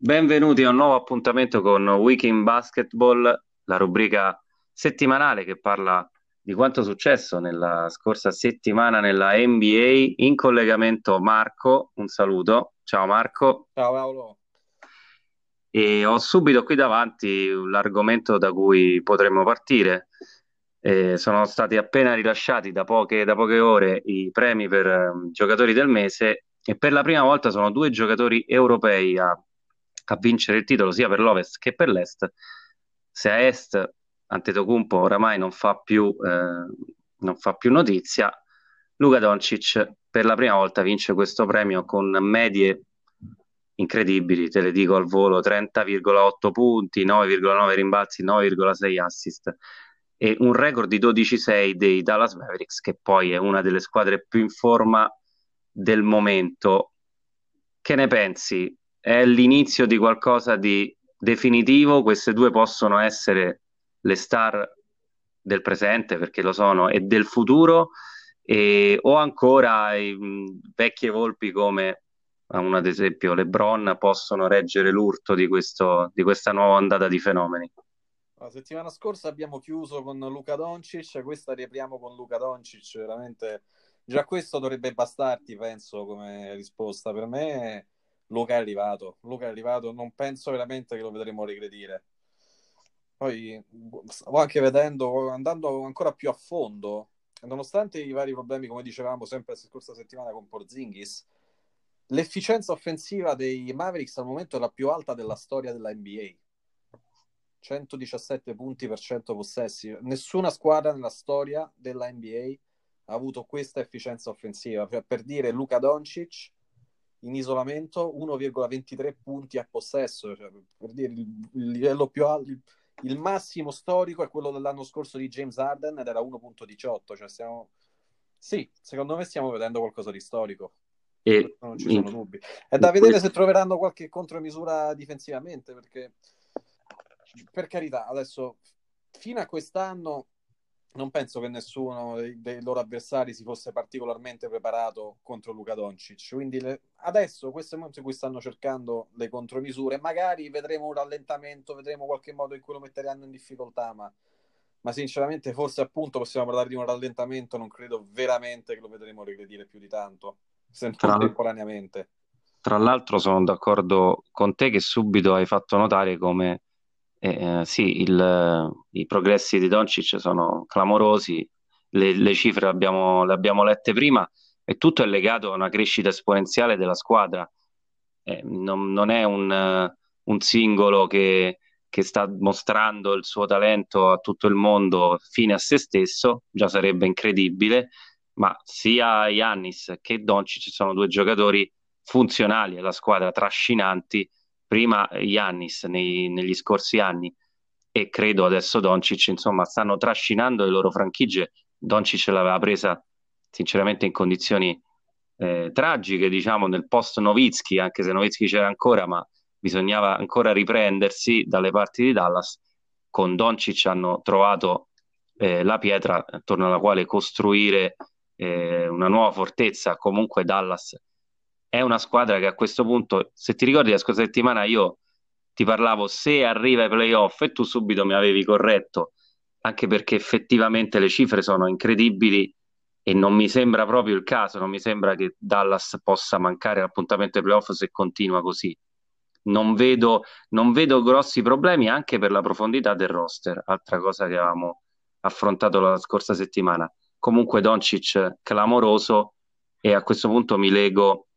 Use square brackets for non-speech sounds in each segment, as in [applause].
Benvenuti a un nuovo appuntamento con Week in Basketball, la rubrica settimanale che parla di quanto è successo nella scorsa settimana nella NBA. In collegamento Marco, un saluto. Ciao Marco. Ciao Paolo. E ho subito qui davanti l'argomento da cui potremmo partire. Eh, sono stati appena rilasciati da poche, da poche ore i premi per um, giocatori del mese e per la prima volta sono due giocatori europei a a vincere il titolo sia per l'Ovest che per l'Est. Se a Est Antetokounmpo oramai non fa più, eh, non fa più notizia, Luka Doncic per la prima volta vince questo premio con medie incredibili, te le dico al volo, 30,8 punti, 9,9 rimbalzi, 9,6 assist e un record di 12-6 dei Dallas Mavericks, che poi è una delle squadre più in forma del momento. Che ne pensi? È l'inizio di qualcosa di definitivo, queste due possono essere le star del presente perché lo sono e del futuro e, o ancora i mh, vecchie volpi come un ad esempio LeBron possono reggere l'urto di, questo, di questa nuova ondata di fenomeni. La settimana scorsa abbiamo chiuso con Luca Doncic, questa riapriamo con Luca Doncic, veramente già questo dovrebbe bastarti, penso, come risposta per me Luca è arrivato, Luca è arrivato, non penso veramente che lo vedremo regredire. Poi stavo anche vedendo, andando ancora più a fondo, nonostante i vari problemi, come dicevamo sempre la scorsa settimana con Porzingis, l'efficienza offensiva dei Mavericks al momento è la più alta della storia della NBA. 117 punti per 100 possessi. Nessuna squadra nella storia della NBA ha avuto questa efficienza offensiva. Cioè, per dire Luca Doncic in isolamento 1,23 punti a possesso, cioè, per dire il, il livello più alto, il, il, massimo storico è quello dell'anno scorso di James Harden ed era 1.18, cioè stiamo... Sì, secondo me stiamo vedendo qualcosa di storico. E non ci sono dubbi. È da vedere se troveranno qualche contromisura difensivamente, perché per carità, adesso fino a quest'anno non penso che nessuno dei, dei, loro avversari si fosse particolarmente preparato contro Luca Doncic. Quindi le, adesso, questo è il momento in cui stanno cercando le contromisure. Magari vedremo un rallentamento, vedremo qualche modo in cui lo metteranno in difficoltà, ma, ma sinceramente forse appunto possiamo parlare di un rallentamento, non credo veramente che lo vedremo regredire più di tanto, se non tra, temporaneamente. Tra l'altro sono d'accordo con te che subito hai fatto notare come eh, sì, il, i progressi di Doncic sono clamorosi, le, le cifre le abbiamo, le abbiamo, lette prima e tutto è legato a una crescita esponenziale della squadra. Eh, non, non, è un, un singolo che, che, sta mostrando il suo talento a tutto il mondo fine a se stesso, già sarebbe incredibile, ma sia Yannis che Doncic sono due giocatori funzionali alla squadra, trascinanti prima Yannis nei, negli scorsi anni e credo adesso Doncic, insomma, stanno trascinando le loro franchigie. Doncic l'aveva presa sinceramente in condizioni eh, tragiche, diciamo, nel post Novitsky, anche se Novitsky c'era ancora, ma bisognava ancora riprendersi dalle parti di Dallas. Con Doncic hanno trovato eh, la pietra attorno alla quale costruire eh, una nuova fortezza. Comunque Dallas è una squadra che a questo punto, se ti ricordi la scorsa settimana io ti parlavo se arriva ai playoff e tu subito mi avevi corretto, anche perché effettivamente le cifre sono incredibili e non mi sembra proprio il caso, non mi sembra che Dallas possa mancare l'appuntamento ai playoff se continua così. Non vedo, non vedo grossi problemi anche per la profondità del roster, altra cosa che avevamo affrontato la scorsa settimana. Comunque Doncic clamoroso e a questo punto mi lego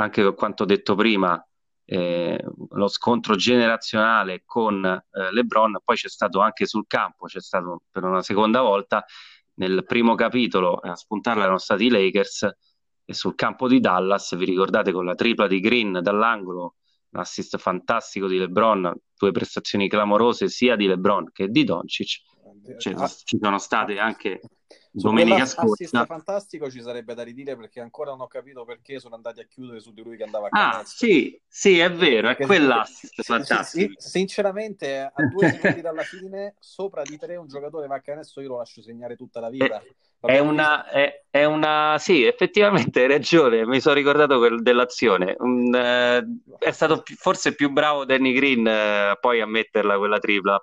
anche per quanto detto prima, eh, lo scontro generazionale con eh, LeBron, poi c'è stato anche sul campo, c'è stato per una seconda volta nel primo capitolo a spuntarla erano stati i Lakers e sul campo di Dallas, vi ricordate con la tripla di Green dall'angolo, l'assist fantastico di LeBron, due prestazioni clamorose sia di LeBron che di Doncic. Cioè, ci sono state anche domenica scorsa. fantastico ci sarebbe da ridire perché ancora non ho capito perché sono andati a chiudere su di lui che andava a ah, sì, sì, è vero, è quell'assist fantastico. Sì, sinceramente, a due secondi dalla fine, sopra di tre un giocatore va a canestro, io lo lascio segnare tutta la vita. È, è una, è, è, una, sì, effettivamente hai ragione, mi sono ricordato quel, dell'azione. Un, eh, è stato più, forse più bravo Danny Green eh, poi a metterla quella tripla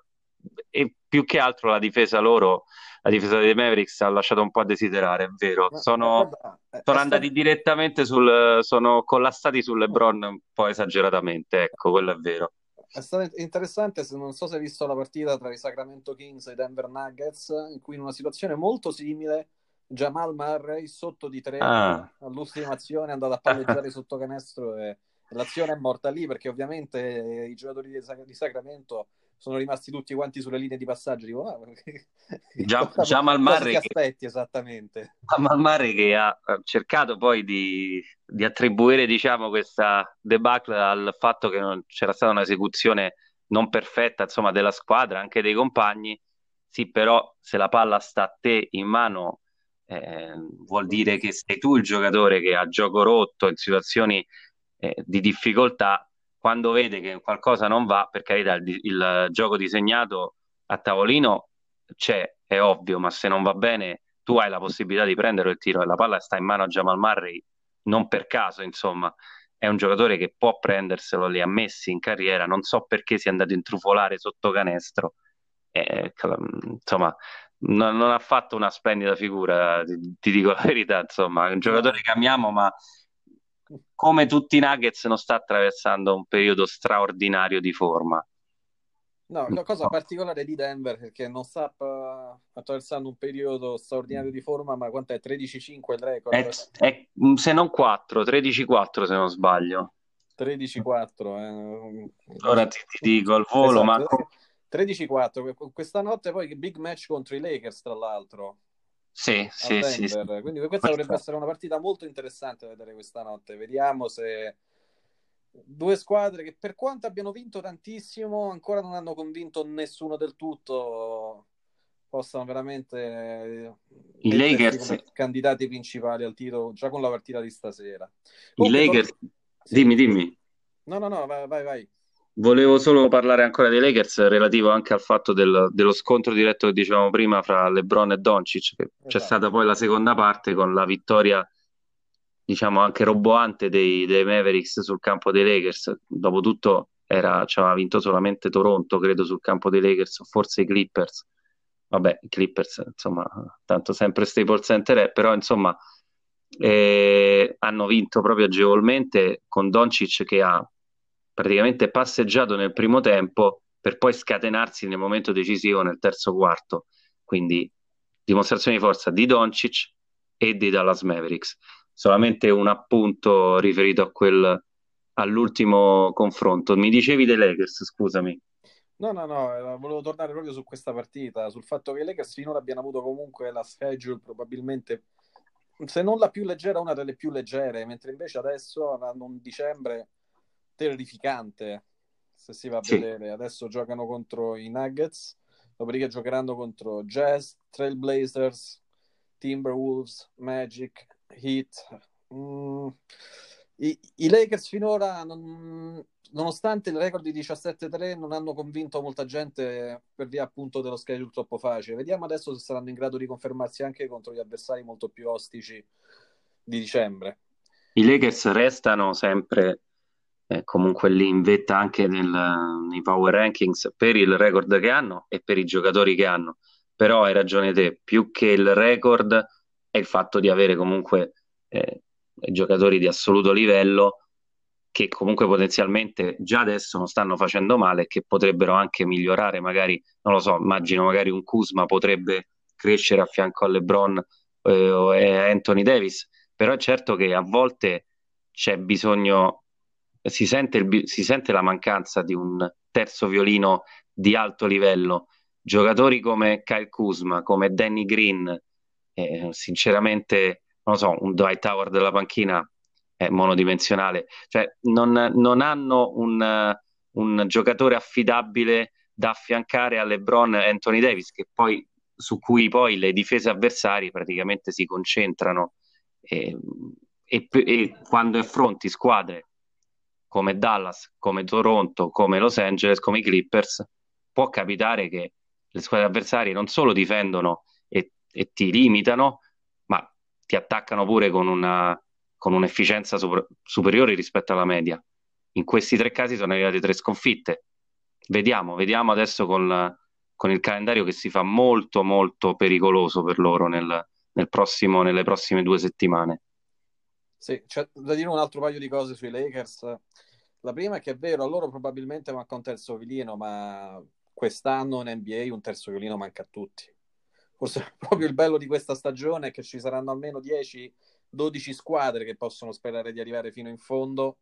e più che altro la difesa loro la difesa dei Mavericks ha lasciato un po' a desiderare, è vero. Sono, eh, sono andati direttamente sul, sono collassati su LeBron un po' esageratamente, ecco, quello è vero. È stato interessante, non so se hai visto la partita tra i Sacramento Kings e i Denver Nuggets, in cui in una situazione molto simile Jamal Murray sotto di tre ah. all'ultima [laughs] azione è andato a palleggiare sotto canestro e l'azione è morta lì perché ovviamente i giocatori di Sacramento sono rimasti tutti quanti sulle linee di passaggio. Dico, ah, Già, [laughs] Jamal Murray che aspetti esattamente. Jamal Murray che ha cercato poi di, di attribuire diciamo, questa debacle al fatto che non c'era stata un'esecuzione non perfetta insomma, della squadra, anche dei compagni. Sì, però se la palla sta a te in mano, eh, vuol dire che sei tu il giocatore che ha gioco rotto in situazioni eh, di difficoltà quando vede che qualcosa non va, per carità, il, il gioco disegnato a tavolino c'è, è ovvio, ma se non va bene tu hai la possibilità di prendere il tiro e la palla sta in mano a Jamal Murray, non per caso, insomma, è un giocatore che può prenderselo, li ha messi in carriera, non so perché sia andato in trufolare sotto canestro, eh, insomma, non, non, ha fatto una splendida figura, ti, ti, dico la verità, insomma, è un giocatore che amiamo, ma come tutti i Nuggets non sta attraversando un periodo straordinario di forma. No, la cosa particolare di Denver è che non sta uh, attraversando un periodo straordinario di forma, ma quanto è? 13-5 il record? È, è, mm, se non 4, 13-4 se non sbaglio. 13-4. Eh. Ora ti, ti, dico al volo, esatto. ma... 13-4. Questa notte poi big match contro i Lakers, tra l'altro. Sì, sì, sì, sì, Quindi questa dovrebbe essere una partita molto interessante da vedere questa notte. Vediamo se due squadre che per quanto abbiano vinto tantissimo ancora non hanno convinto nessuno del tutto possano veramente i Lakers candidati principali al titolo già con la partita di stasera. Comunque, I Lakers, torno... dimmi, dimmi. No, no, no, vai, vai. vai. Volevo solo parlare ancora dei Lakers relativo anche al fatto del, dello scontro diretto che dicevamo prima fra LeBron e Doncic, che esatto. c'è stata poi la seconda parte con la vittoria, diciamo anche roboante dei, dei Mavericks sul campo dei Lakers. Dopotutto era, ci aveva vinto solamente Toronto, credo, sul campo dei Lakers, o forse i Clippers. Vabbè, i Clippers, insomma, tanto sempre Staples Center è, però insomma eh, hanno vinto proprio agevolmente con Doncic che ha praticamente passeggiato nel primo tempo per poi scatenarsi nel momento decisivo nel terzo quarto. Quindi dimostrazione di forza di Doncic e di Dallas Mavericks. Solamente un appunto riferito a quel, all'ultimo confronto. Mi dicevi dei Lakers, scusami. No, no, no, eh, volevo tornare proprio su questa partita, sul fatto che i Lakers finora abbiano avuto comunque la schedule probabilmente, se non la più leggera, una delle più leggere, mentre invece adesso un dicembre terrificante se si va a sì. vedere. Adesso giocano contro i Nuggets, dopodiché giocheranno contro Jazz, Trailblazers, Timberwolves, Magic, Heat. Mm. I, I, Lakers finora, non, nonostante il record di 17-3, non hanno convinto molta gente per via appunto dello schedule troppo facile. Vediamo adesso se saranno in grado di confermarsi anche contro gli avversari molto più ostici di dicembre. I Lakers restano sempre eh, comunque lì in vetta anche nel, nei power rankings per il record che hanno e per i giocatori che hanno. Però hai ragione te, più che il record è il fatto di avere comunque eh, giocatori di assoluto livello che comunque potenzialmente già adesso non stanno facendo male e che potrebbero anche migliorare, magari, non lo so, immagino magari un Kuzma potrebbe crescere a fianco a LeBron eh, o a Anthony Davis, però è certo che a volte c'è bisogno si sente, il, si sente la mancanza di un terzo violino di alto livello. Giocatori come Kyle Kuzma, come Danny Green, eh, sinceramente, non lo so, un Dwight Howard della panchina è monodimensionale, cioè non, non hanno un, un, giocatore affidabile da affiancare a LeBron e Anthony Davis, poi su cui poi le difese avversarie praticamente si concentrano e, e, e quando affronti squadre come Dallas, come Toronto, come Los Angeles, come i Clippers, può capitare che le squadre avversarie non solo difendono e, e ti limitano, ma ti attaccano pure con, una, con un'efficienza super, superiore rispetto alla media. In questi tre casi sono arrivate tre sconfitte. Vediamo, vediamo adesso con, con il calendario che si fa molto molto pericoloso per loro nel, nel prossimo, nelle prossime due settimane. Sì, c'è da dire un altro paio di cose sui Lakers. La prima è che è vero, a loro probabilmente manca un terzo violino, ma quest'anno in NBA un terzo violino manca a tutti. Forse [laughs] proprio il bello di questa stagione è che ci saranno almeno 10-12 squadre che possono sperare di arrivare fino in fondo,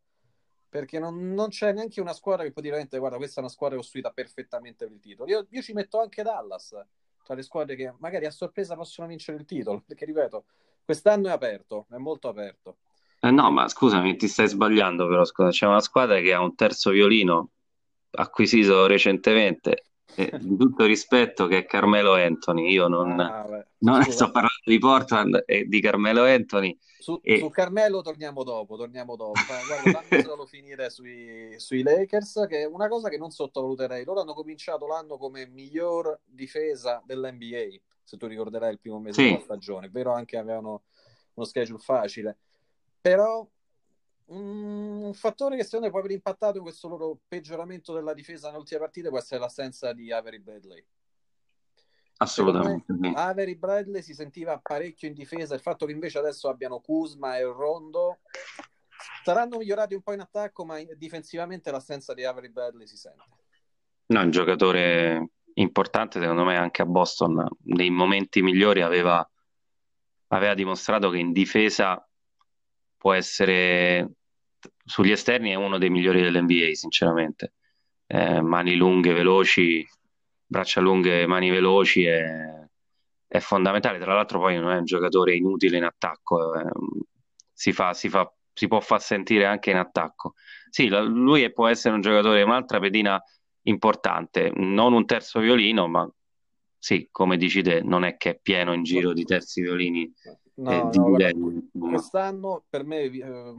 perché non, non, c'è neanche una squadra che può dire, guarda, questa è una squadra costruita perfettamente per il titolo. Io, io ci metto anche Dallas tra le squadre che magari a sorpresa possono vincere il titolo, [laughs] perché ripeto, quest'anno è aperto, è molto aperto. Eh no, ma scusami, ti stai sbagliando però, scusa. C'è una squadra che ha un terzo violino acquisito recentemente, eh, di tutto rispetto, che è Carmelo Anthony. Io non, ah, non sto parlando di Portland e di Carmelo Anthony. Su, e... su Carmelo torniamo dopo, torniamo dopo. Guarda, fammi [laughs] solo finire sui, sui Lakers, che è una cosa che non sottovaluterei. Loro hanno cominciato l'anno come miglior difesa dell'NBA, se tu ricorderai il primo mese sì. della stagione, vero anche avevano uno schedule facile però un fattore che secondo me può aver impattato in questo loro peggioramento della difesa nelle ultime partite può essere l'assenza di Avery Bradley. Assolutamente. Me, Avery Bradley si sentiva parecchio in difesa, il fatto che invece adesso abbiano Kuzma e Rondo saranno migliorati un po' in attacco, ma difensivamente l'assenza di Avery Bradley si sente. No, un giocatore importante, secondo me, anche a Boston, nei momenti migliori aveva, aveva dimostrato che in difesa può essere sugli esterni è uno dei migliori dell'NBA, sinceramente. Eh, mani lunghe, veloci, braccia lunghe, mani veloci è, è, fondamentale. Tra l'altro, poi non è un giocatore inutile in attacco, eh, si, fa, si, fa, si, può far sentire anche in attacco. Sì, la, lui può essere un giocatore, un'altra pedina importante, non un terzo violino, ma sì, come dici te, non è che è pieno in giro di terzi violini No, eh, no, guarda, quest'anno per me eh,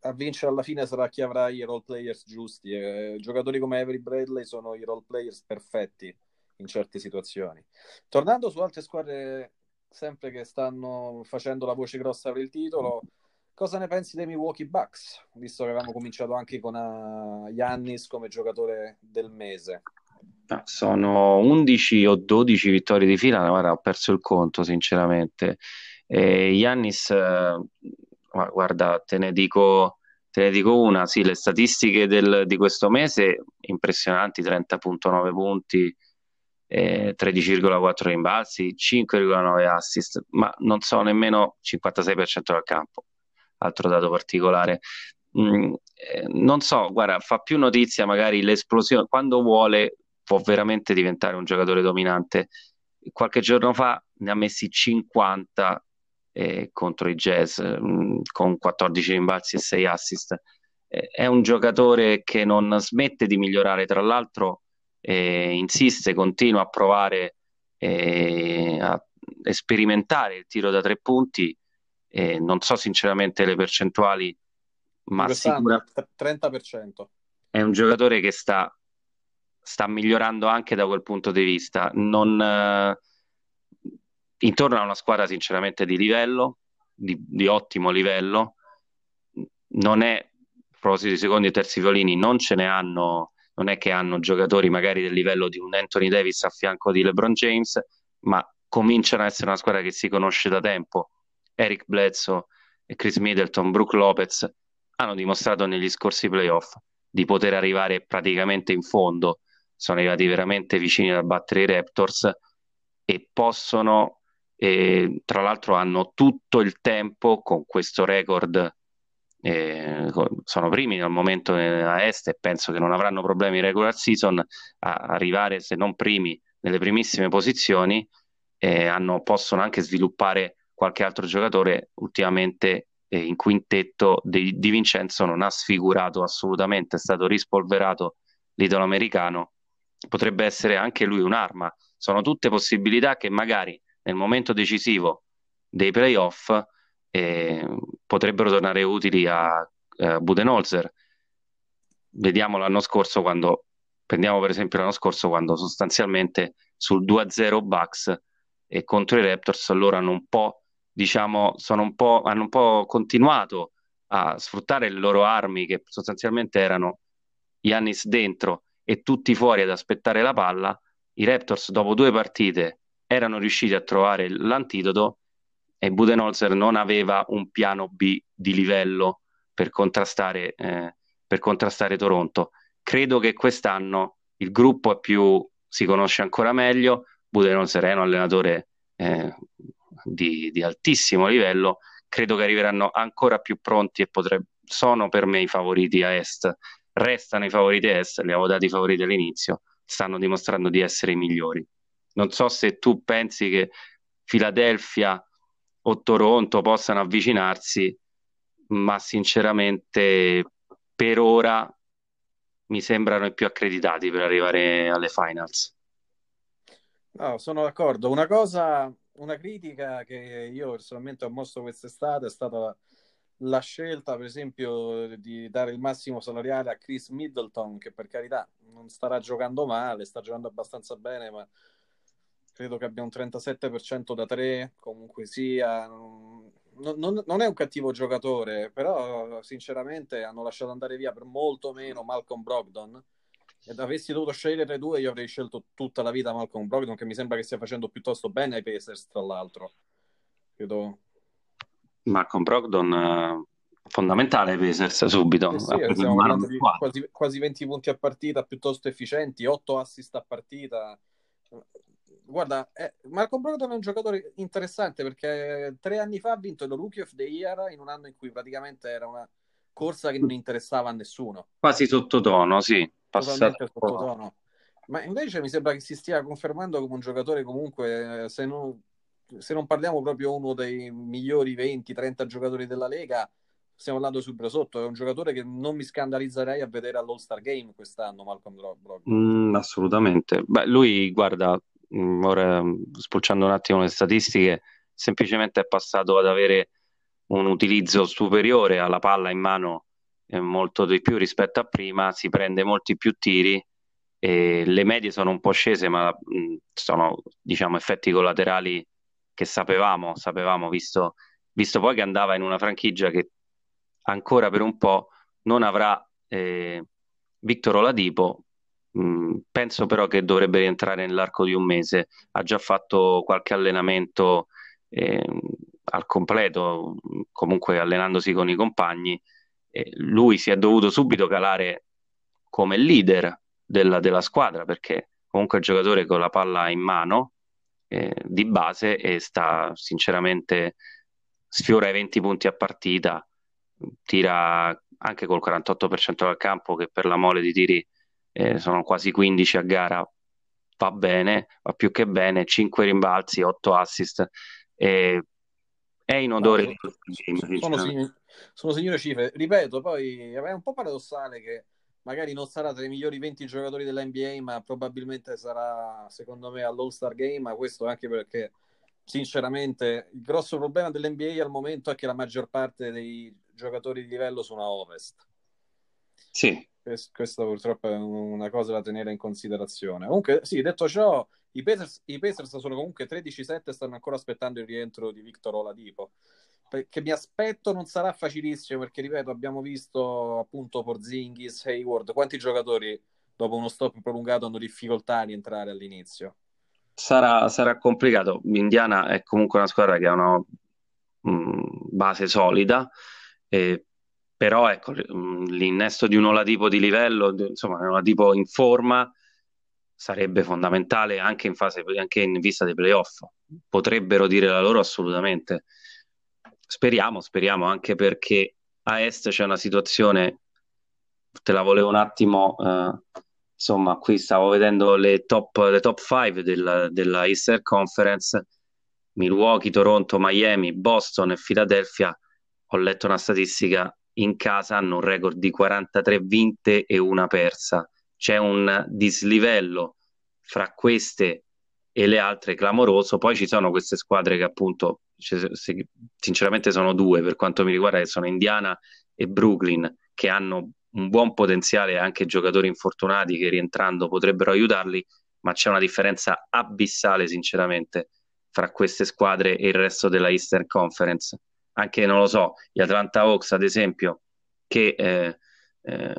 a vincere alla fine sarà chi avrà i role players giusti. Eh, giocatori come Avery Bradley sono i role players perfetti in certe situazioni. Tornando su altre squadre sempre che stanno facendo la voce grossa per il titolo, cosa ne pensi dei Milwaukee Bucks? Visto che avevamo cominciato anche con uh, Giannis come giocatore del mese. Ah, sono 11 o 12 vittorie di fila, guarda, ho perso il conto sinceramente. Giannis, eh, guarda, te ne dico, te ne dico una, sì, le statistiche del, di questo mese impressionanti, 30.9 punti, eh, 13,4 rimbalzi, 5,9 assist, ma non so nemmeno 56% dal campo, altro dato particolare. Mm, eh, non so, guarda, fa più notizia magari l'esplosione, quando vuole può veramente diventare un giocatore dominante. Qualche giorno fa ne ha messi 50 eh, contro i Jazz mh, mm, con 14 rimbalzi e 6 assist. Eh, è un giocatore che non smette di migliorare, tra l'altro eh, insiste, continua a provare eh, a sperimentare il tiro da tre punti. non so sinceramente le percentuali, ma sicuramente 30%. È un giocatore che sta, sta migliorando anche da quel punto di vista. Non, eh, intorno a una squadra sinceramente di livello, di, di ottimo livello, non è, a proposito di secondi e terzi violini, non ce ne hanno, non è che hanno giocatori magari del livello di un Anthony Davis a fianco di LeBron James, ma cominciano a essere una squadra che si conosce da tempo. Eric Bledsoe e Chris Middleton, Brooke Lopez hanno dimostrato negli scorsi playoff di poter arrivare praticamente in fondo, sono arrivati veramente vicini a battere i Raptors e possono e tra l'altro hanno tutto il tempo con questo record eh, sono primi al momento a est e penso che non avranno problemi in regular season a arrivare se non primi nelle primissime posizioni eh, hanno, possono anche sviluppare qualche altro giocatore ultimamente eh, in quintetto di, di Vincenzo non ha sfigurato assolutamente è stato rispolverato l'italo americano potrebbe essere anche lui un'arma. Sono tutte possibilità che magari nel momento decisivo dei playoff eh, potrebbero tornare utili a eh, Budenholzer. Vediamo l'anno scorso quando, prendiamo per esempio l'anno scorso quando sostanzialmente sul 2-0 Bucks e contro i Raptors loro hanno un po', diciamo, un po', hanno un po' continuato a sfruttare le loro armi che sostanzialmente erano Giannis dentro e tutti fuori ad aspettare la palla. I Raptors dopo due partite erano riusciti a trovare l'antidoto e Budenholzer non aveva un piano B di livello per contrastare, eh, per contrastare Toronto. Credo che quest'anno il gruppo è più, si conosce ancora meglio, Budenholzer è un allenatore eh, di, di, altissimo livello, credo che arriveranno ancora più pronti e potrebbero sono per me i favoriti a est, restano i favoriti a est, li avevo dati i favoriti all'inizio, stanno dimostrando di essere i migliori. Non so se tu pensi che Philadelphia o Toronto possano avvicinarsi, ma sinceramente per ora mi sembrano i più accreditati per arrivare alle finals. No, sono d'accordo. Una cosa, una critica che io personalmente ho mosso quest'estate è stata la, la scelta, per esempio, di dare il massimo salariale a Chris Middleton, che per carità non starà giocando male, sta giocando abbastanza bene, ma credo che abbia un 37% da 3, comunque sia, non, non, non, è un cattivo giocatore, però sinceramente hanno lasciato andare via per molto meno Malcolm Brogdon. Ed avessi dovuto scegliere due, io avrei scelto tutta la vita Malcolm Brogdon, che mi sembra che stia facendo piuttosto bene ai Pacers, tra l'altro. Credo... Malcolm Brogdon eh, fondamentale ai Pacers subito. Eh sì, di quasi, quasi 20 punti a partita, piuttosto efficienti, 8 assist a partita guarda, eh, Marco Brogdon è un giocatore interessante perché tre anni fa ha vinto il Rookie of the Year in un anno in cui praticamente era una corsa che non interessava a nessuno. Quasi sottotono, sì. Sottotono. Ma invece mi sembra che si stia confermando come un giocatore comunque, eh, se non, se non parliamo proprio uno dei migliori 20-30 giocatori della Lega, stiamo parlando subito sotto. È un giocatore che non mi scandalizzerei a vedere all'All-Star Game quest'anno, Malcolm Brogdon. Mm, assolutamente. Beh, lui, guarda, ora spulciando un attimo le statistiche, semplicemente è passato ad avere un utilizzo superiore alla palla in mano eh, molto di più rispetto a prima, si prende molti più tiri e le medie sono un po' scese, ma mh, mm, sono diciamo effetti collaterali che sapevamo, sapevamo visto, visto poi che andava in una franchigia che ancora per un po' non avrà eh, Victor Oladipo Mm, penso però che dovrebbe rientrare nell'arco di un mese. Ha già fatto qualche allenamento eh, al completo, comunque allenandosi con i compagni. Eh, lui si è dovuto subito calare come leader della, della squadra perché comunque è un giocatore con la palla in mano eh, di base e sta sinceramente sfiora i 20 punti a partita, tira anche col 48% dal campo che per la mole di tiri eh, sono quasi 15 a gara, va bene, va più che bene, 5 rimbalzi, 8 assist, eh, è in odore no, di sono, sono, sono signore cifre, ripeto, poi è un po' paradossale che magari non sarà tra i migliori 20 giocatori dell'NBA, ma probabilmente sarà, secondo me, all'All-Star Game, ma questo anche perché sinceramente il grosso problema dell'NBA al momento è che la maggior parte dei giocatori di livello sono a ovest. Sì, questa purtroppo è una cosa da tenere in considerazione. Comunque, sì, detto ciò, i Pacers, i Pacers sono comunque 13-7 e stanno ancora aspettando il rientro di Victor Oladipo. Che mi aspetto non sarà facilissimo perché, ripeto, abbiamo visto appunto Porzingis, Hayward, quanti giocatori dopo uno stop prolungato hanno difficoltà a rientrare all'inizio. Sarà, sarà complicato. L'Indiana è comunque una squadra che ha una mh, mm, base solida. E però ecco, mm, l'innesto di un Oladipo di livello, insomma, un Oladipo in forma sarebbe fondamentale anche in, fase, anche in vista dei playoff. Potrebbero dire la loro assolutamente. Speriamo, speriamo, anche perché a est c'è una situazione, te la volevo un attimo, eh, insomma, qui stavo vedendo le top, le top 5 della, della Easter Conference, Milwaukee, Toronto, Miami, Boston e Philadelphia. Ho letto una statistica in casa hanno un record di 43 vinte e una persa. c'è un dislivello fra queste e le altre clamoroso. Poi ci sono queste squadre che appunto, sinceramente sono due per quanto mi riguarda, che sono Indiana e Brooklyn, che hanno un buon potenziale e anche giocatori infortunati che rientrando potrebbero aiutarli, ma c'è una differenza abissale sinceramente fra queste squadre e il resto della Eastern Conference. Anche, non lo so, gli Atlanta Hawks ad esempio, che eh, eh,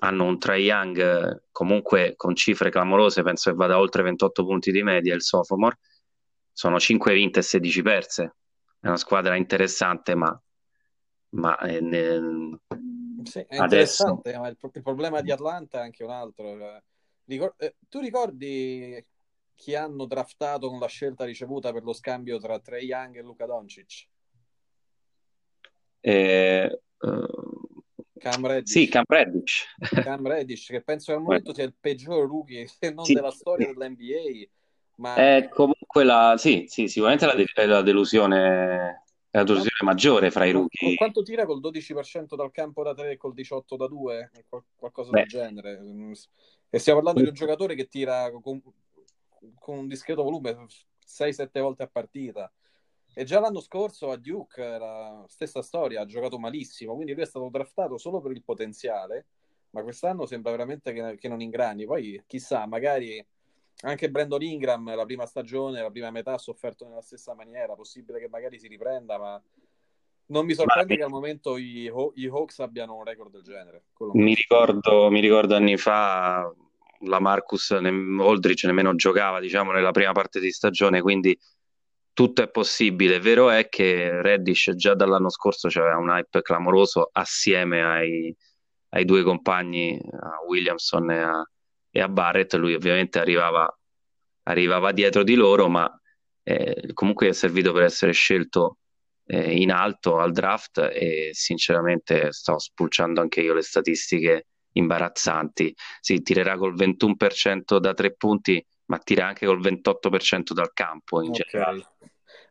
hanno un Trae Young eh, comunque con cifre clamorose, penso che vada oltre 28 punti di media il sophomore, sono 5 vinte e 16 perse. È una squadra interessante, ma, ma è, ne... sì, è adesso... ma il, il, problema di Atlanta è anche un altro. Ricor- eh, tu ricordi chi hanno draftato con la scelta ricevuta per lo scambio tra Trey Young e Luca Doncic? Eh, uh, Cam Reddish. Sì, Cam Reddish. Cam Reddish, che penso al [laughs] momento sia il peggior rookie, se non sì. della storia dell'NBA. Ma... È comunque la... Sì, sì, sicuramente la, de- la delusione è la delusione maggiore fra i rookie. Quanto tira col 12% dal campo da 3 e col 18 da 2? qualcosa Beh. del genere. E stiamo parlando di un giocatore che tira con, con un discreto volume 6-7 volte a partita. E già l'anno scorso a Duke era la stessa storia, ha giocato malissimo, quindi lui è stato draftato solo per il potenziale, ma quest'anno sembra veramente che, che non ingrani. Poi chissà, magari anche Brandon Ingram la prima stagione, la prima metà ha sofferto nella stessa maniera, possibile che magari si riprenda, ma non mi sorprende che al momento i, gli Hawks abbiano un record del genere. Mi ricordo, mi ricordo, anni fa la Marcus ne- Aldridge nemmeno giocava, diciamo, nella prima parte di stagione, quindi tutto è possibile. Vero è che Reddish già dall'anno scorso c'era un hype clamoroso assieme ai, ai due compagni, a Williamson e a, e a, Barrett. Lui ovviamente arrivava, arrivava dietro di loro, ma eh, comunque è servito per essere scelto eh, in alto al draft e sinceramente sto spulciando anche io le statistiche imbarazzanti. Si tirerà col 21% da tre punti ma tira anche col 28% dal campo in okay. generale.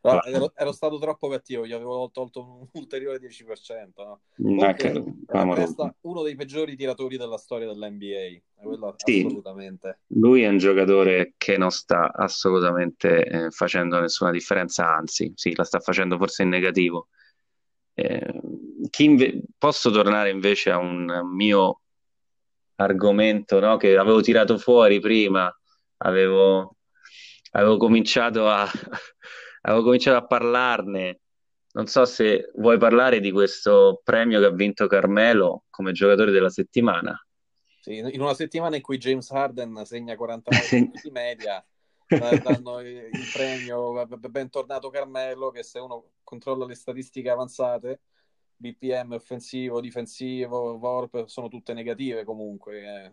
No, ero, ero, stato troppo cattivo, gli avevo tolto un ulteriore 10%. No? Comunque, resta uno dei peggiori tiratori della storia dell'NBA, quello sì, assolutamente. Lui è un giocatore che non sta assolutamente eh, facendo nessuna differenza, anzi, sì, la sta facendo forse in negativo. Eh, inve- posso tornare invece a un mio argomento no, che avevo tirato fuori prima avevo, avevo cominciato a, [laughs] avevo cominciato a parlarne. Non so se vuoi parlare di questo premio che ha vinto Carmelo come giocatore della settimana. Sì, in una settimana in cui James Harden segna 49 punti [laughs] di media, danno il premio bentornato Carmelo, che se uno controlla le statistiche avanzate, BPM offensivo, difensivo, VORP, sono tutte negative comunque. Eh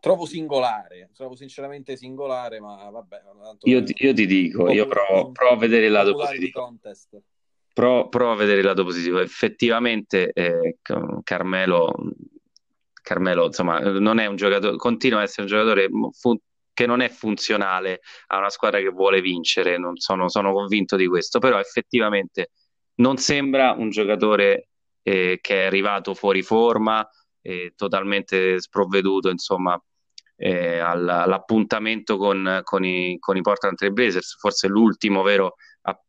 trovo singolare, trovo sinceramente singolare, ma vabbè. Io, io, ti dico, io provo, provo, a vedere il lato positivo. Provo, provo, a vedere il lato positivo. Effettivamente eh, Carmelo, Carmelo, insomma, non è un giocatore, continua a essere un giocatore fu- che non è funzionale a una squadra che vuole vincere, non sono, sono convinto di questo, però effettivamente non sembra un giocatore eh, che è arrivato fuori forma, eh, totalmente sprovveduto insomma, eh, all'appuntamento con, con, i, con i Portland Trail Blazers, forse l'ultimo vero,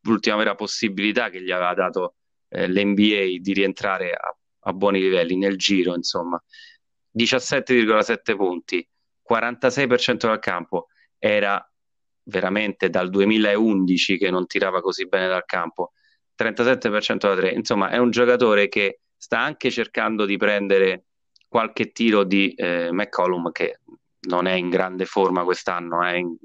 l'ultima vera possibilità che gli aveva dato eh, l'NBA di rientrare a, a, buoni livelli nel giro, insomma. 17,7 punti, 46% dal campo, era veramente dal 2011 che non tirava così bene dal campo, 37% da 3, insomma è un giocatore che sta anche cercando di prendere qualche tiro di eh, McCollum che non è in grande forma quest'anno, eh, in,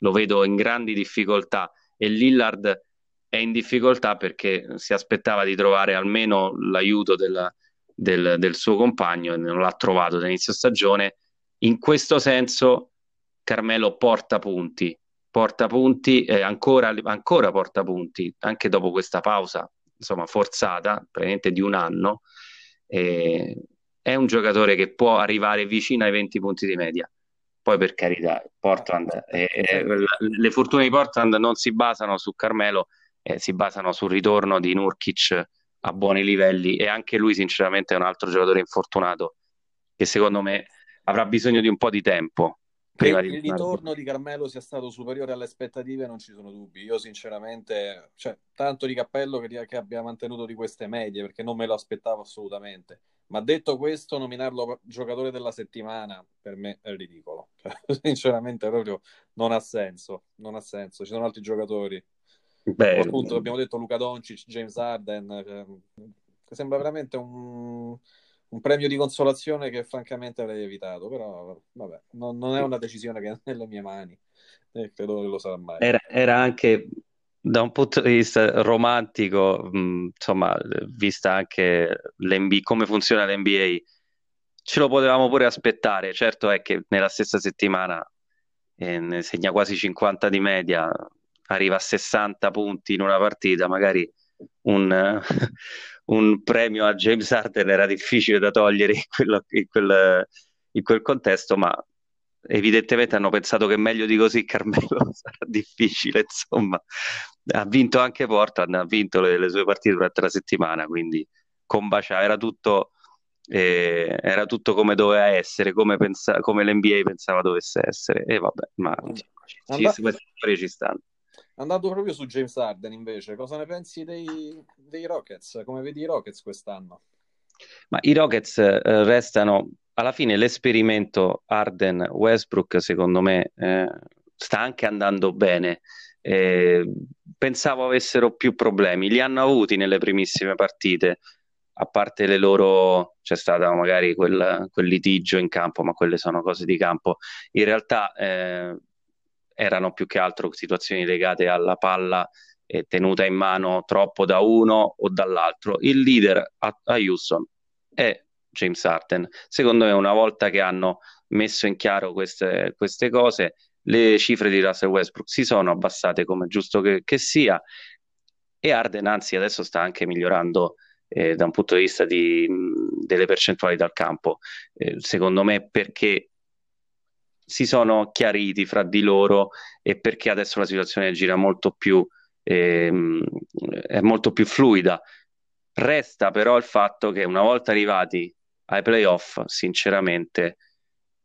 lo vedo in grandi difficoltà e Lillard è in difficoltà perché si aspettava di trovare almeno l'aiuto del, del, del suo compagno e non l'ha trovato da inizio stagione. In questo senso Carmelo porta punti, porta punti e ancora, ancora porta punti, anche dopo questa pausa insomma forzata, praticamente di un anno. E è un giocatore che può arrivare vicino ai 20 punti di media. Poi per carità, Portland, eh, eh, le fortune di Portland non si basano su Carmelo, eh, si basano sul ritorno di Nurkic a buoni livelli e anche lui sinceramente è un altro giocatore infortunato che secondo me avrà bisogno di un po' di tempo. Che il ritorno di Carmelo sia stato superiore alle aspettative non ci sono dubbi. Io sinceramente, cioè, tanto di cappello che, che abbia mantenuto di queste medie, perché non me lo aspettavo assolutamente. Ma detto questo, nominarlo giocatore della settimana per me è ridicolo. [laughs] Cioè, sinceramente, proprio non ha senso. Non ha senso. Ci sono altri giocatori. Beh, appunto, abbiamo detto Luca Doncic, James Arden. Cioè, sembra veramente un un premio di consolazione che francamente avrei evitato, però vabbè, non, non è una decisione che è nelle mie mani e credo che lo sarà mai. Era, era anche da un punto di vista romantico, mh, insomma, vista anche come funziona l'NBA, ce lo potevamo pure aspettare. Certo è che nella stessa settimana eh, ne segna quasi 50 di media, arriva a 60 punti in una partita, magari un, un premio a James Harden era difficile da togliere in, quello, in, quel, in quel contesto, ma evidentemente hanno pensato che meglio di così Carmelo [laughs] sarà difficile, insomma. Ha vinto anche Portland, ha vinto le, le sue partite durante la settimana, quindi combaciava, era tutto, eh, era tutto come doveva essere, come, pensa, come l'NBA pensava dovesse essere. E vabbè, ma ci, ci, ci stanno. Andando proprio su James Harden invece, cosa ne pensi dei, dei Rockets? Come vedi i Rockets quest'anno? Ma i Rockets eh, restano alla fine l'esperimento Arden-Westbrook secondo me eh, sta anche andando bene. Eh, pensavo avessero più problemi, li hanno avuti nelle primissime partite, a parte le loro, c'è stato magari quel, quel litigio in campo, ma quelle sono cose di campo. In realtà eh, erano più che altro situazioni legate alla palla eh, tenuta in mano troppo da uno o dall'altro. Il leader a, a Houston è James Harden. Secondo me, una volta che hanno messo in chiaro queste, queste cose, le cifre di Russell Westbrook si sono abbassate come giusto che, che sia. E Arden, anzi, adesso sta anche migliorando eh, da un punto di vista di, delle percentuali dal campo. Eh, secondo me, perché si sono chiariti fra di loro e perché adesso la situazione gira molto più, ehm, è molto più fluida. Resta però il fatto che una volta arrivati ai playoff, sinceramente,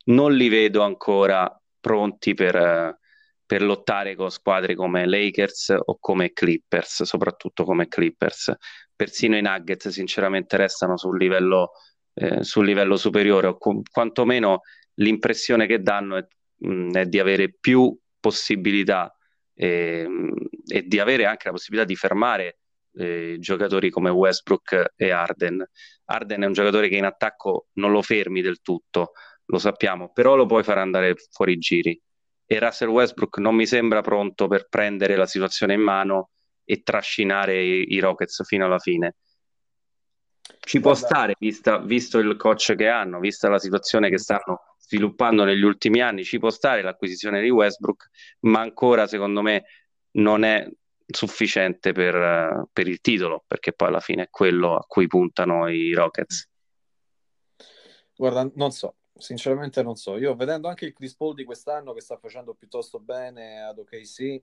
non li vedo ancora pronti per, per lottare con squadre come Lakers o come Clippers, soprattutto come Clippers. Persino i Nuggets, sinceramente, restano sul livello, eh, sul livello superiore, o qu- quantomeno l'impressione che danno è, mh, è di avere più possibilità e, e, di avere anche la possibilità di fermare eh, giocatori come Westbrook e Arden. Arden è un giocatore che in attacco non lo fermi del tutto, lo sappiamo, però lo puoi far andare fuori giri. E Russell Westbrook non mi sembra pronto per prendere la situazione in mano e trascinare i, i Rockets fino alla fine. Ci Guarda. può stare, vista, visto il coach che hanno, vista la situazione che stanno sviluppando negli ultimi anni, ci può stare l'acquisizione di Westbrook, ma ancora secondo me non è sufficiente per, per il titolo, perché poi alla fine è quello a cui puntano i Rockets. Guarda, non so, sinceramente non so. Io vedendo anche il Chris Paul di quest'anno che sta facendo piuttosto bene ad OKC,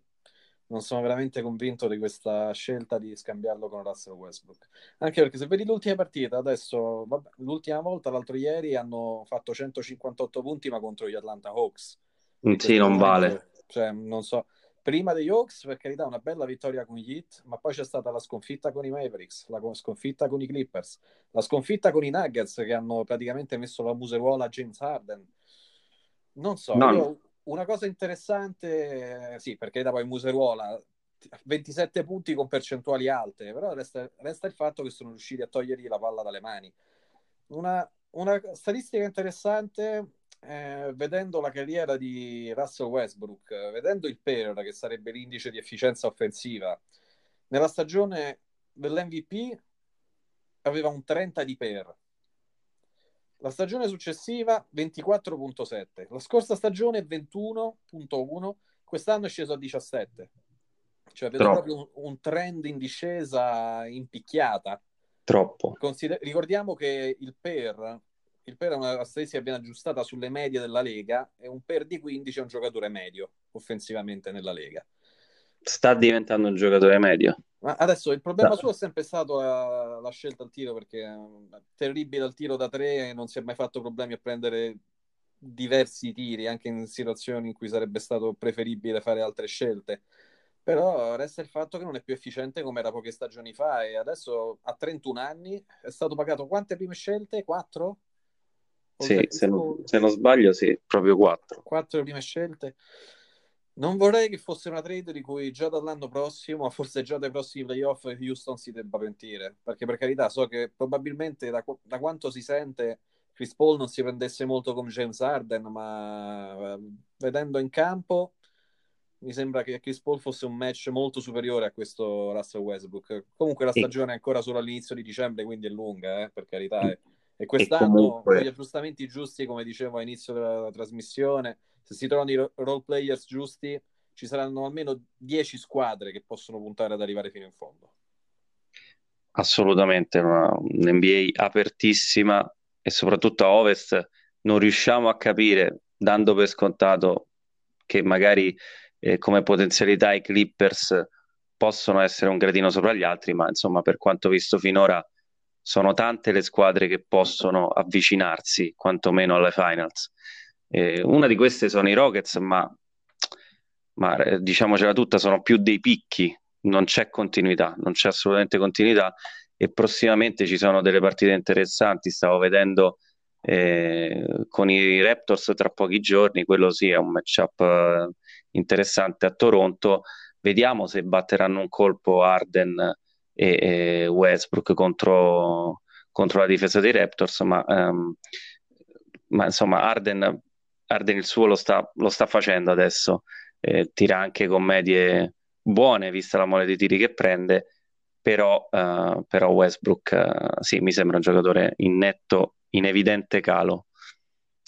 non sono veramente convinto di questa scelta di scambiarlo con Russell Westbrook. Anche perché se vedi l'ultima partita, adesso, vabbè, l'ultima volta, l'altro ieri, hanno fatto 158 punti, ma contro gli Atlanta Hawks. Mm, sì, non momento, vale. Cioè, non so. Prima degli Hawks, per carità, una bella vittoria con gli Heat, ma poi c'è stata la sconfitta con i Mavericks, la sconfitta con i Clippers, la sconfitta con i Nuggets che hanno praticamente messo la museruola a James Harden. Non so, no. io una cosa interessante, sì, perché da poi Museruola 27 punti con percentuali alte, però resta, resta, il fatto che sono riusciti a togliergli la palla dalle mani. Una, una statistica interessante, eh, vedendo la carriera di Russell Westbrook, vedendo il PER, che sarebbe l'indice di efficienza offensiva, nella stagione dell'MVP aveva un 30 di PER, la stagione successiva 24.7, la scorsa stagione 21.1, quest'anno è sceso a 17. Cioè vedo Troppo. proprio un, un, trend in discesa impicchiata. Troppo. Consider- ricordiamo che il PER, il PER è una statistica ben aggiustata sulle medie della Lega e un PER di 15 è un giocatore medio offensivamente nella Lega. Sta diventando un giocatore medio. Ma adesso il problema no. suo è sempre stato la, la, scelta al tiro perché è terribile al tiro da tre e non si è mai fatto problemi a prendere diversi tiri, anche in situazioni in cui sarebbe stato preferibile fare altre scelte. Però resta il fatto che non è più efficiente come era poche stagioni fa e adesso a 31 anni è stato pagato quante prime scelte? Quattro? Sì, se non, se non, sbaglio, sì, proprio quattro. Quattro prime scelte. Non vorrei che fosse una trade di cui già dall'anno prossimo, forse già dai prossimi playoff, Houston si debba pentire. Perché per carità, so che probabilmente da, da quanto si sente Chris Paul non si prendesse molto come James Harden, ma eh, vedendo in campo mi sembra che Chris Paul fosse un match molto superiore a questo Russell Westbrook. Comunque la stagione è ancora solo all'inizio di dicembre, quindi è lunga, eh, per carità. Eh. E quest'anno, e comunque... con gli aggiustamenti giusti, come dicevo all'inizio della trasmissione, se si trovano i role players giusti, ci saranno almeno 10 squadre che possono puntare ad arrivare fino in fondo. Assolutamente, una, un'NBA apertissima e soprattutto a Ovest non riusciamo a capire, dando per scontato che magari eh, come potenzialità i Clippers possono essere un gradino sopra gli altri, ma insomma per quanto visto finora sono tante le squadre che possono avvicinarsi quantomeno alle finals. Eh, una di queste sono i Rockets, ma, ma eh, diciamocela tutta, sono più dei picchi, non c'è continuità, non c'è assolutamente continuità e prossimamente ci sono delle partite interessanti. Stavo vedendo eh, con i Raptors tra pochi giorni, quello sì è un matchup eh, interessante a Toronto. Vediamo se batteranno un colpo Arden e, e Westbrook contro, contro, la difesa dei Raptors, ma, um, ma insomma Arden Arden il suo lo sta, lo sta facendo adesso, eh, tira anche con medie buone, vista la mole di tiri che prende, però, uh, però Westbrook uh, sì, mi sembra un giocatore in netto, in evidente calo.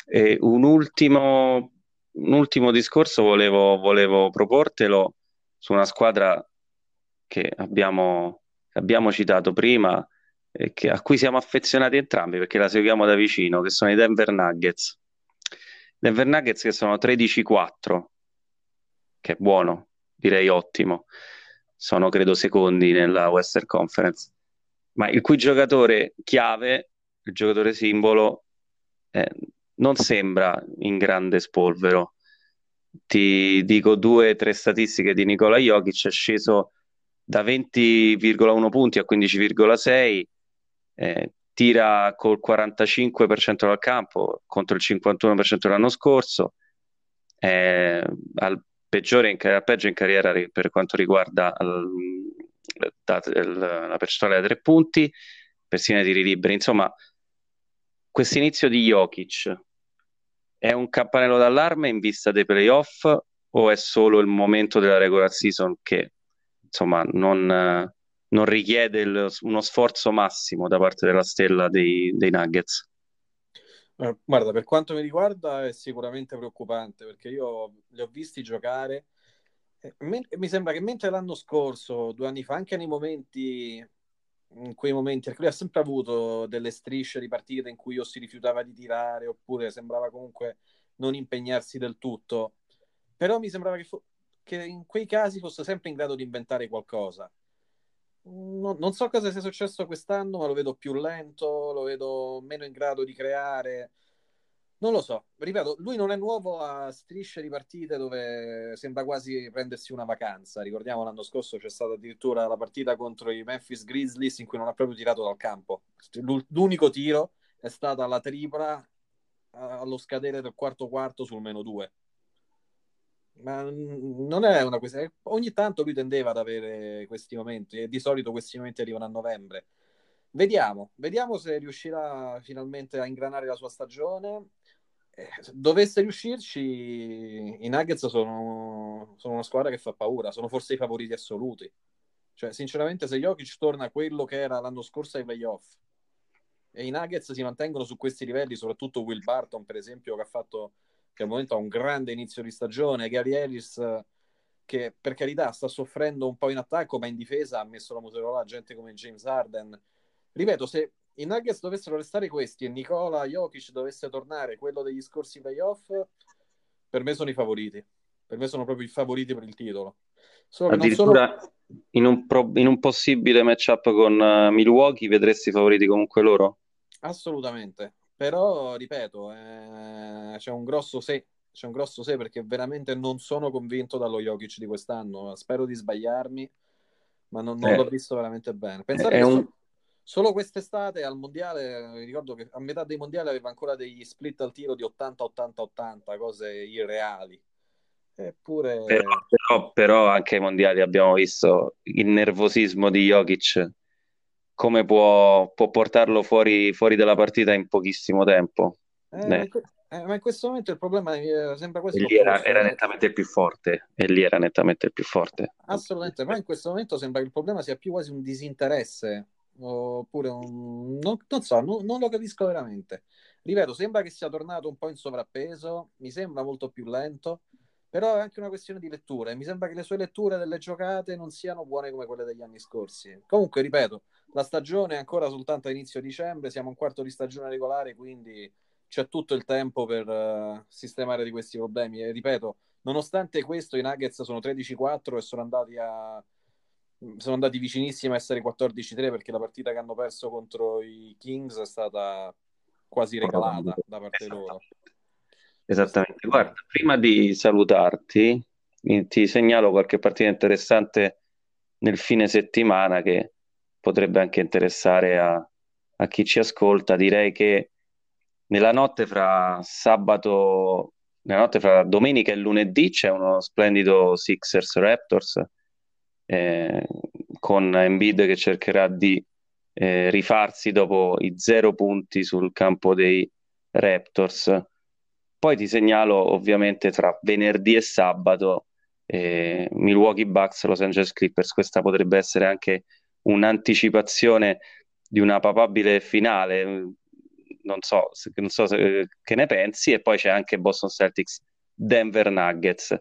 E un ultimo, un ultimo discorso volevo, volevo proportelo su una squadra che abbiamo, abbiamo citato prima che, a cui siamo affezionati entrambi perché la seguiamo da vicino, che sono i Denver Nuggets. Denver Nuggets che sono 13-4, che è buono, direi ottimo. Sono credo secondi nella Western Conference, ma il cui giocatore chiave, il giocatore simbolo, eh, non sembra in grande spolvero. Ti dico due o tre statistiche di Nicola Jokic, è sceso da 20,1 punti a 15,6, eh, tira col 45% dal campo contro il 51% l'anno scorso, è al peggiore in, al peggio in carriera per quanto riguarda il, la percentuale da tre punti, persino tiri liberi. Insomma, questo inizio di Jokic è un campanello d'allarme in vista dei playoff o è solo il momento della regular season che insomma non non richiede il, uno sforzo massimo da parte della stella dei, dei Nuggets. Eh, guarda, per quanto mi riguarda è sicuramente preoccupante perché io li ho visti giocare e mi sembra che mentre l'anno scorso, due anni fa, anche nei momenti, in quei momenti, lui ha sempre avuto delle strisce di partite in cui o si rifiutava di tirare oppure sembrava comunque non impegnarsi del tutto, però mi sembrava che, fo- che in quei casi fosse sempre in grado di inventare qualcosa non, non so cosa sia successo quest'anno, ma lo vedo più lento, lo vedo meno in grado di creare. Non lo so, ripeto, lui non è nuovo a strisce di partite dove sembra quasi prendersi una vacanza. Ricordiamo l'anno scorso c'è stata addirittura la partita contro i Memphis Grizzlies in cui non ha proprio tirato dal campo. L'unico tiro è stata la tripla allo scadere del quarto quarto sul meno due ma non è una questione. Ogni tanto lui tendeva ad avere questi momenti, e di solito questi momenti arrivano a novembre. Vediamo, vediamo se riuscirà finalmente a ingranare la sua stagione. Eh, dovesse riuscirci, i Nuggets sono, sono, una squadra che fa paura, sono forse i favoriti assoluti. Cioè, sinceramente, se Jokic torna quello che era l'anno scorso ai playoff e i Nuggets si mantengono su questi livelli, soprattutto Will Barton, per esempio, che ha fatto che al momento ha un grande inizio di stagione, Gary Ellis che per carità sta soffrendo un po' in attacco, ma in difesa ha messo la Motorola a gente come James Harden. Ripeto, se i Nuggets dovessero restare questi e Nicola Jokic dovesse tornare quello degli scorsi playoff, per me sono i favoriti. Per me sono proprio i favoriti per il titolo. Solo Addirittura sono... in, un pro... in, un possibile matchup con uh, Milwaukee vedresti i favoriti comunque loro? Assolutamente Però, ripeto, eh, c'è un grosso se, c'è un grosso se perché veramente non sono convinto dallo Jokic di quest'anno. Spero di sbagliarmi, ma non, non Eh, l'ho visto veramente bene. Pensate è che un... so- solo quest'estate al mondiale, mi ricordo che a metà dei mondiali aveva ancora degli split al tiro di 80-80-80, cose irreali. Eppure, Però, però- però anche ai mondiali abbiamo visto il nervosismo di Jokic, come può, può portarlo fuori, fuori dalla partita in pochissimo tempo. eh, ma Eh, ma in questo momento il problema eh, sembra quasi e lì era, era nettamente il più forte, e lì era nettamente il più forte. Assolutamente, però in questo momento sembra che il problema sia più quasi un disinteresse, oppure un... Non, non so, non, non lo capisco veramente. Ripeto, sembra che sia tornato un po' in sovrappeso, mi sembra molto più lento, però è anche una questione di lettura e mi sembra che le sue letture delle giocate non siano buone come quelle degli anni scorsi. Comunque, ripeto, la stagione è ancora soltanto a inizio dicembre, siamo a un quarto di stagione regolare, quindi c'è tutto il tempo per eh, sistemare di questi problemi. E ripeto, nonostante questo, i Nuggets sono 13-4 e sono andati a sono andati vicinissimi a essere 14-3 perché la partita che hanno perso contro i Kings è stata quasi regalata da parte loro. Esattamente. Guarda, prima di salutarti, ti segnalo qualche partita interessante nel fine settimana che potrebbe anche interessare a, a chi ci ascolta. Direi che nella notte fra sabato, nella notte fra domenica e lunedì c'è uno splendido Sixers Raptors eh, con Embiid che cercherà di eh, rifarsi dopo i zero punti sul campo dei Raptors. Poi ti segnalo ovviamente tra venerdì e sabato eh, Milwaukee Bucks, Los Angeles Clippers. Questa potrebbe essere anche un'anticipazione di una papabile finale. Non so, non so se- che ne pensi. E poi c'è anche Boston Celtics, Denver Nuggets.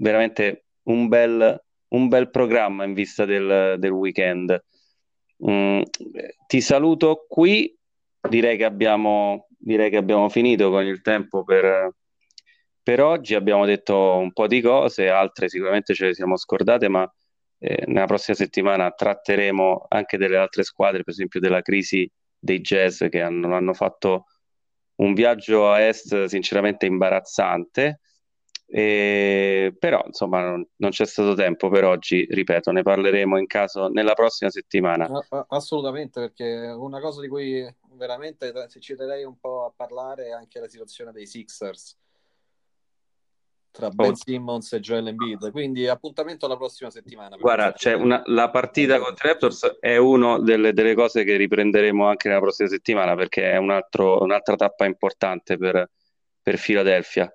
Veramente un bel, un bel programma in vista del, del weekend. Mm, ti saluto qui. Direi che abbiamo, direi che abbiamo finito con il tempo per, per oggi. Abbiamo detto un po' di cose, altre sicuramente ce le siamo scordate, ma eh, nella prossima settimana tratteremo anche delle altre squadre, per esempio della crisi dei Jazz che hanno, hanno fatto un viaggio a est sinceramente imbarazzante. E, però insomma non, non c'è stato tempo per oggi, ripeto, ne parleremo in caso nella prossima settimana. Assolutamente, perché una cosa di cui veramente se ci terrei un po' a parlare è anche la situazione dei Sixers tra Ben Oh, Simmons e Joel Embiid. Quindi appuntamento alla prossima settimana Guarda, c'è una- la partita contro i Raptors è una delle, delle cose che riprenderemo anche nella prossima settimana perché è un altro- un'altra tappa importante per, per Philadelphia.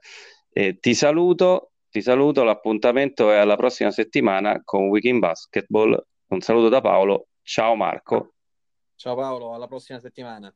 E ti saluto, ti saluto, l'appuntamento è alla prossima settimana con Weekend Basketball. Un saluto da Paolo, ciao Marco. Ciao Paolo, alla prossima settimana.